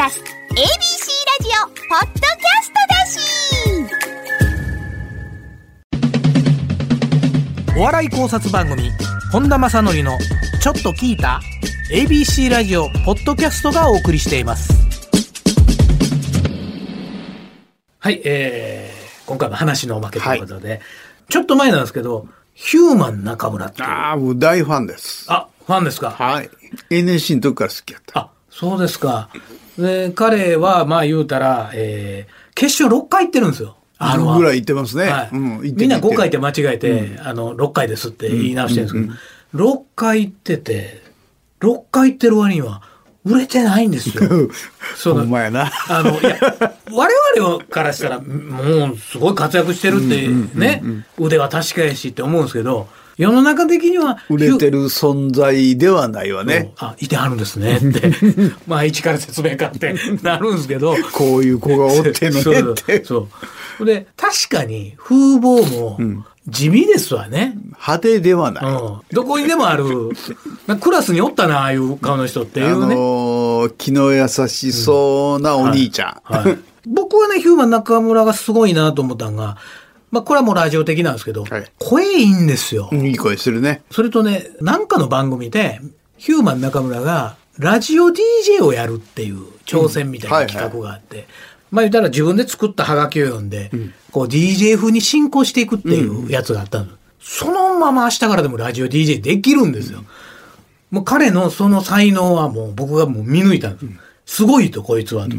ラス ABC ラジオポッドキャストだしお笑い考察番組本田正則の「ちょっと聞いた?」ABC ラジオポッドキャストがお送りしていますはいえー、今回も話のおまけということで、ちょっと前なんですけどヒューマン中村っていうああ、もう大ファンです。あファンですか？はい。NSC の時から好きやった。あそうですか。で彼はまあ言うたら、えー、決勝6回行ってるんですよ。R1 ぐらい言ってますね。はい。うん、みんな5回っ言て間違えて、あの、6回ですって言い直してるんですけど、6回行ってて、6回行ってる割には、売れてないんですよ。そほんまやな。あの、いや、我々からしたら、もうすごい活躍してるってね、腕は確かやしって思うんですけど、世の中的には、売れてる存在ではないわね。あ、いてはるんですねって。まあ、一から説明かってなるんですけど、こういう子がおってんのねって。そうそう。で、確かに風貌も地味ですわね。派手ではない。うん。どこにでもある、なクラスにおったな、ああいう顔の人っていあうね。のー気の優しそうなお兄ちゃん。はい。僕はね、ヒューマン中村がすごいなと思ったのが、まあ、これはもうラジオ的なんですけど、はい声いいんですよ。いい声するね。それとね、なんかの番組で、ヒューマン中村が、ラジオ DJ をやるっていう挑戦みたいな企画があって、まあ言ったら自分で作ったハガキを読んで、こう DJ 風に進行していくっていうやつがあったの。そのまま明日からでもラジオ DJ できるんですよ。もう彼のその才能はもう僕がもう見抜いたんです。すごいと、こいつはと。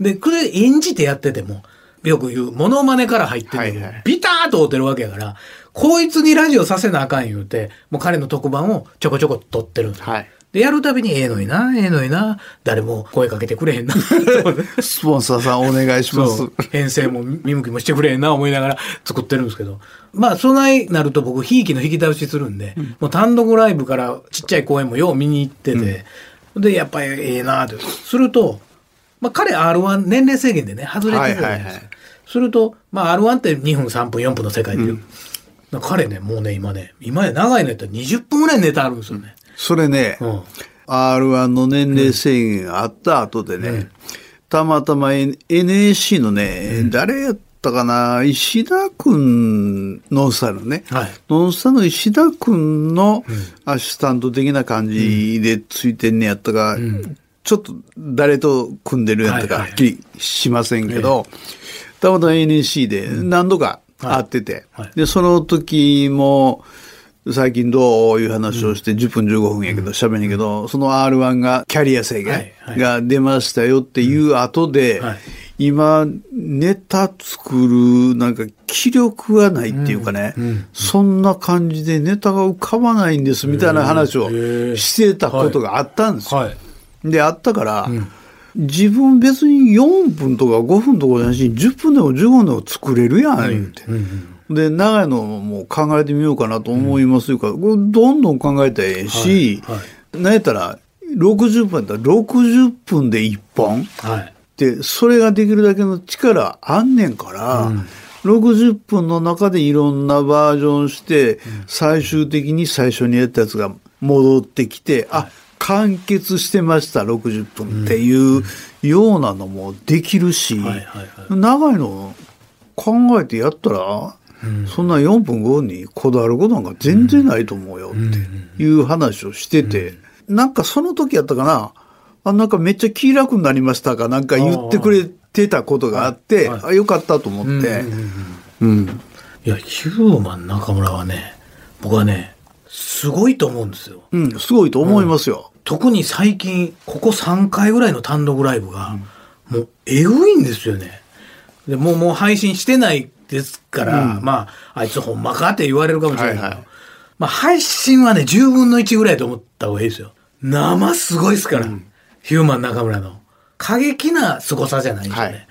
で、これ演じてやってても、よく言う、モノマネから入ってるはいはいビターっと合うてるわけやから、こいつにラジオさせなあかん言うて、もう彼の特番をちょこちょこ撮ってるんですよ。はいで、やるたびにええのにな、ええのにな、誰も声かけてくれへんな。スポンサーさんお願いします。編成も見向きもしてくれへんな思いながら 作ってるんですけど。まあ、そないなると僕、ひいきの引き倒しするんで、もう単独ライブからちっちゃい公演もよう見に行ってて、で、やっぱりええなと。すると、まあ、彼 R1 年齢制限でね、外れてるじゃないですか。はいはいはいすると、まあ、R1 って2分、3分、4分の世界で、彼ね、もうね、今ね、今や長いのやったら20分ぐらいネタあるんですよね。それね、うん。R1 の年齢制限があった後でね、たまたま N- NSC のね、誰やったかな、石田くん、ノンスターのね、はい。ノンスターの石田くん。のアシスタント的な感じでついてんねやったか、ちょっと誰と組んでるやったかはっきりしませんけど、たまたま NSC で何度か会ってて、はい。はいで、その時も、最近どういう話をして10分15分やけど喋んけど、その R1 がキャリア制限が出ましたよっていう後で、はい。今ネタ作るなんか気力がないっていうかね、そんな感じでネタが浮かばないんですみたいな話をしてたことがあったんですよ。はい。で、あったから、自分別に4分とか5分とかじゃし、10分でも15分でも作れるやん、言うて。で、長いのも考えてみようかなと思いますよ。から、これどんどん考えたらええし、はい。はなんやったら、60分やったら60分で1本。はい。で、それができるだけの力あんねんから、60分の中でいろんなバージョンして、最終的に最初にやったやつが戻ってきて、あ、完結してました、60分っていうようなのもできるし、長いの考えてやったら、そんな4分5分にこだわることなんか全然ないと思うよっていう話をしてて、なんかその時やったかな、あ、なんかめっちゃ気楽になりましたかなんか言ってくれてたことがあって、はいはい。あよかったと思って、うん。いや、ヒューマン中村はね、僕はね、すごいと思うんですよ。うん、すごいと思いますよ。特に最近、ここ3回ぐらいの単独ライブが、もう、えぐいんですよね。で、もう、もう配信してないですから、まあ、あいつほんまかって言われるかもしれないけど、はいはいまあ、配信はね、10分の1ぐらいと思った方がいいですよ。生すごいですから、ヒューマン中村の。過激な凄さじゃないんですよね。はい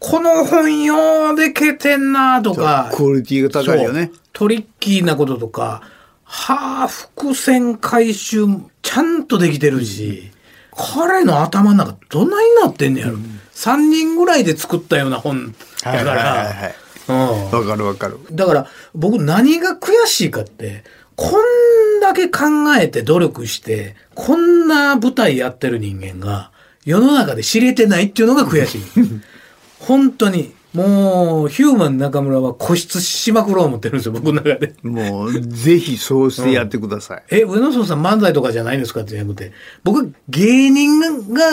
この本ようでけてんなとか。クオリティが高いよね。トリッキーなこととか、はあ、伏線回収、ちゃんとできてるし、彼の頭の中どないなってんねやろ。3人ぐらいで作ったような本だからわかるわかる。だから僕何が悔しいかって、こんだけ考えて努力して、こんな舞台やってる人間が、世の中で知れてないっていうのが悔しい。本当に。もう、ヒューマン中村は固執しまくろう思ってるんですよ、僕の中で。もう、ぜひそうしてやってください。え、上野荘さん漫才とかじゃないんですかって言うて。僕、芸人が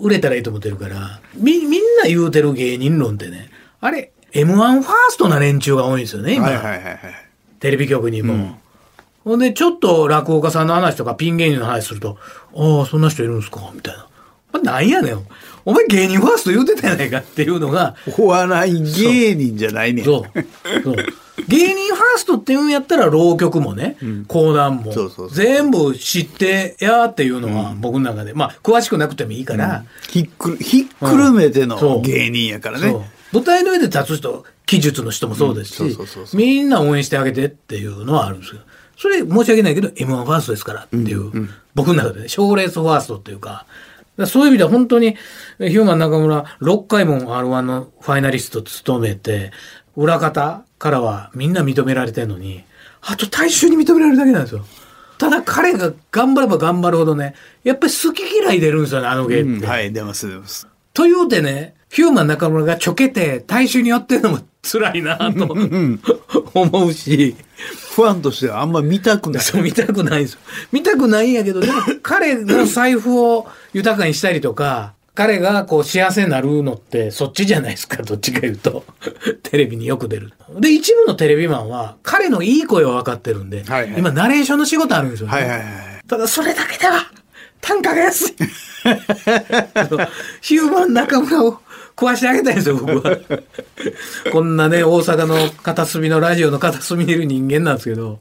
売れたらいいと思ってるから、み、みんな言うてる芸人論ってね、あれ、M1 ファーストな連中が多いんですよね、今。はいはいはいはい。テレビ局にも。ほんで、ちょっと落語家さんの話とかピン芸人の話すると、ああ、そんな人いるんですかみたいな。なんやねん。お前芸人ファースト言うてたやないかっていうのが、お笑い芸人じゃないねん。そう。そう。芸人ファーストっていうんやったら浪曲もね、講談もそうそうそう。全部知ってやーっていうのは僕の中で、まあ詳しくなくてもいいから、ひっくる、ひっくるめての芸人やからね。舞台の上で立つ人、技術の人もそうですし、みんな応援してあげてっていうのはあるんですよ。それ申し訳ないけど M1 ファーストですからっていう、僕の中でね、賞レースファーストっていうか、そういう意味では本当にヒューマン中村6回も R1 のファイナリスト務めて、裏方からはみんな認められてるのに、あと大衆に認められるだけなんですよ。ただ彼が頑張れば頑張るほどね、やっぱり好き嫌い出るんですよね、あの芸って。うんはい、出ます出ます。というてね、ヒューマン中村がちょけて大衆に寄ってるのも辛いなと思うし、ファンとしてはあんま見たくない。そう見たくないんですよ。見たくないんやけど、でも彼の財布を豊かにしたりとか、彼がこう幸せになるのってそっちじゃないですか、どっちか言うと。テレビによく出る。で、一部のテレビマンは彼のいい声は分かってるんで、はいはい今ナレーションの仕事あるんですよね。はいはいはい。ただそれだけでは単価が安い。ヒューマン中村を食わしてあげたいんですよ、僕は。こんなね、大阪の片隅のラジオの片隅にいる人間なんですけど、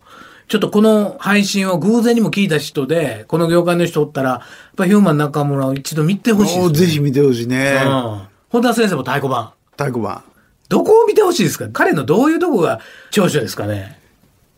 ちょっとこの配信を偶然にも聞いた人で、この業界の人おったら、やっぱヒューマン中村を一度見てほしいおです、ぜひ見てほしいね。うん。本田先生も太鼓判。太鼓判。どこを見てほしいですか？彼のどういうとこが長所ですかね？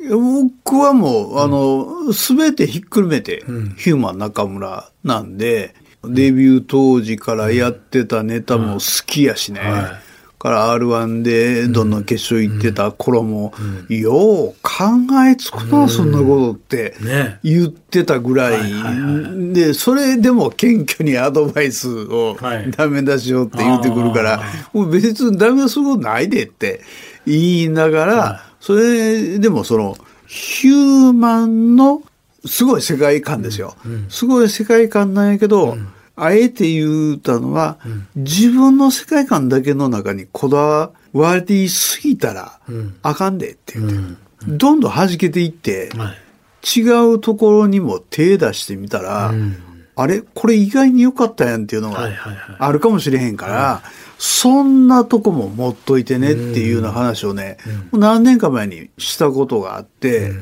僕はもう、あの、すべてひっくるめて、ヒューマン中村なんで、デビュー当時からやってたネタも好きやしね。はから R1 でどんどん決勝行ってた頃も、よう考えつくな、そんなことって。ね。言ってたぐらい。はいはいで、それでも謙虚にアドバイスをはい。ダメ出しようって言ってくるから、もう別にダメ出すことないでって言いながら、それでもその、ヒューマンのすごい世界観ですよ。すごい世界観なんやけど、あえて言うたのは、自分の世界観だけの中にこだわりすぎたら、あかんでって言って、どんどん弾けていって、はい。違うところにも手出してみたら、あれ？これ意外に良かったやんっていうのがあるかもしれへんから、そんなとこも持っといてねっていうような話をね、何年か前にしたことがあって、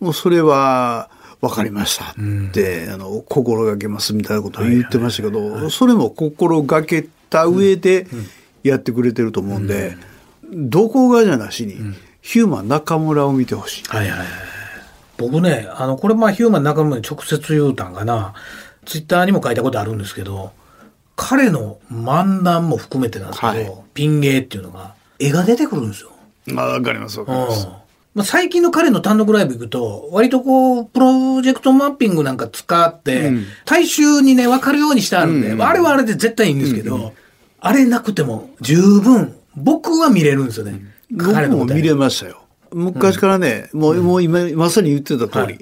もうそれは分かりましたって、あの心がけますみたいなことを言ってましたけど、それも心がけた上でやってくれてると思うんで、どこがじゃなしに、ヒューマン中村を見てほしい。はいはいはい。僕ね、あの、これまあヒューマン中村に直接言うたんかな。ツイッターにも書いたことあるんですけど、彼の漫談も含めてなんですけど、はいピン芸っていうのが、絵が出てくるんですよ。あ、わかります、わかります。まあ、最近の彼の単独ライブ行くと、割とこう、プロジェクトマッピングなんか使って、大衆にね、分かるようにしてあるんで、あれはあれで絶対いいんですけど、あれなくても十分、僕は見れるんですよね。彼の舞台僕も見れましたよ。昔からね、もう、もう今、まさに言ってた通り、はい。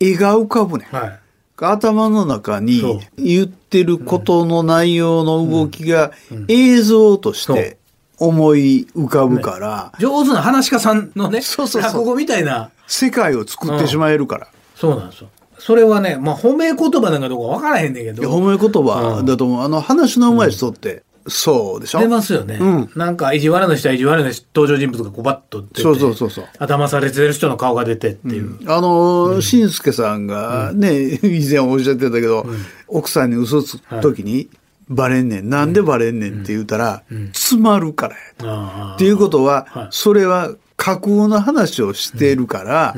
絵が浮かぶね。ん。はい。頭の中に言ってることの内容の動きが映像として思い浮かぶから、上手な話し家さんのね、そうそうそう。落語みたいな、世界を作ってしまえるから。そうなんですよ。それはね、まあ褒め言葉なんかどうか分からへんねんけど、褒め言葉だと思う。あの、話の上手い人って、そうでしょ？出ますよね。うん。なんか意地悪な人は意地悪な登場人物がこうバッと出て、そうそうそうそう。頭されてる人の顔が出てっていう。あの、しん。すけさんがね、以前おっしゃってたけど、奥さんに嘘つくときに、バレんねん。なんでバレんねんって言うたら、詰まるからや。あっていうことは、はい。それは架空の話をしているから、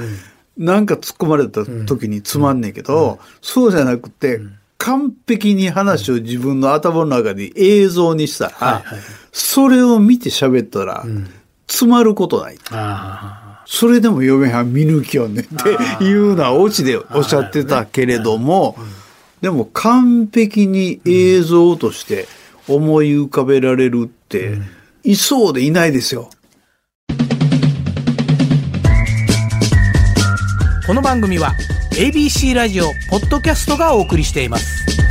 なんか突っ込まれた時につまんねんけど、そうじゃなくて、完璧に話を自分の頭の中で映像にしたら、それを見て喋ったら、詰まることない。あそれでも嫁はん見抜きよんねんっていうのはオチでおっしゃってたけれども、でも完璧に映像として思い浮かべられるって、いそうでいないですよ。この番組は ABC ラジオポッドキャストがお送りしています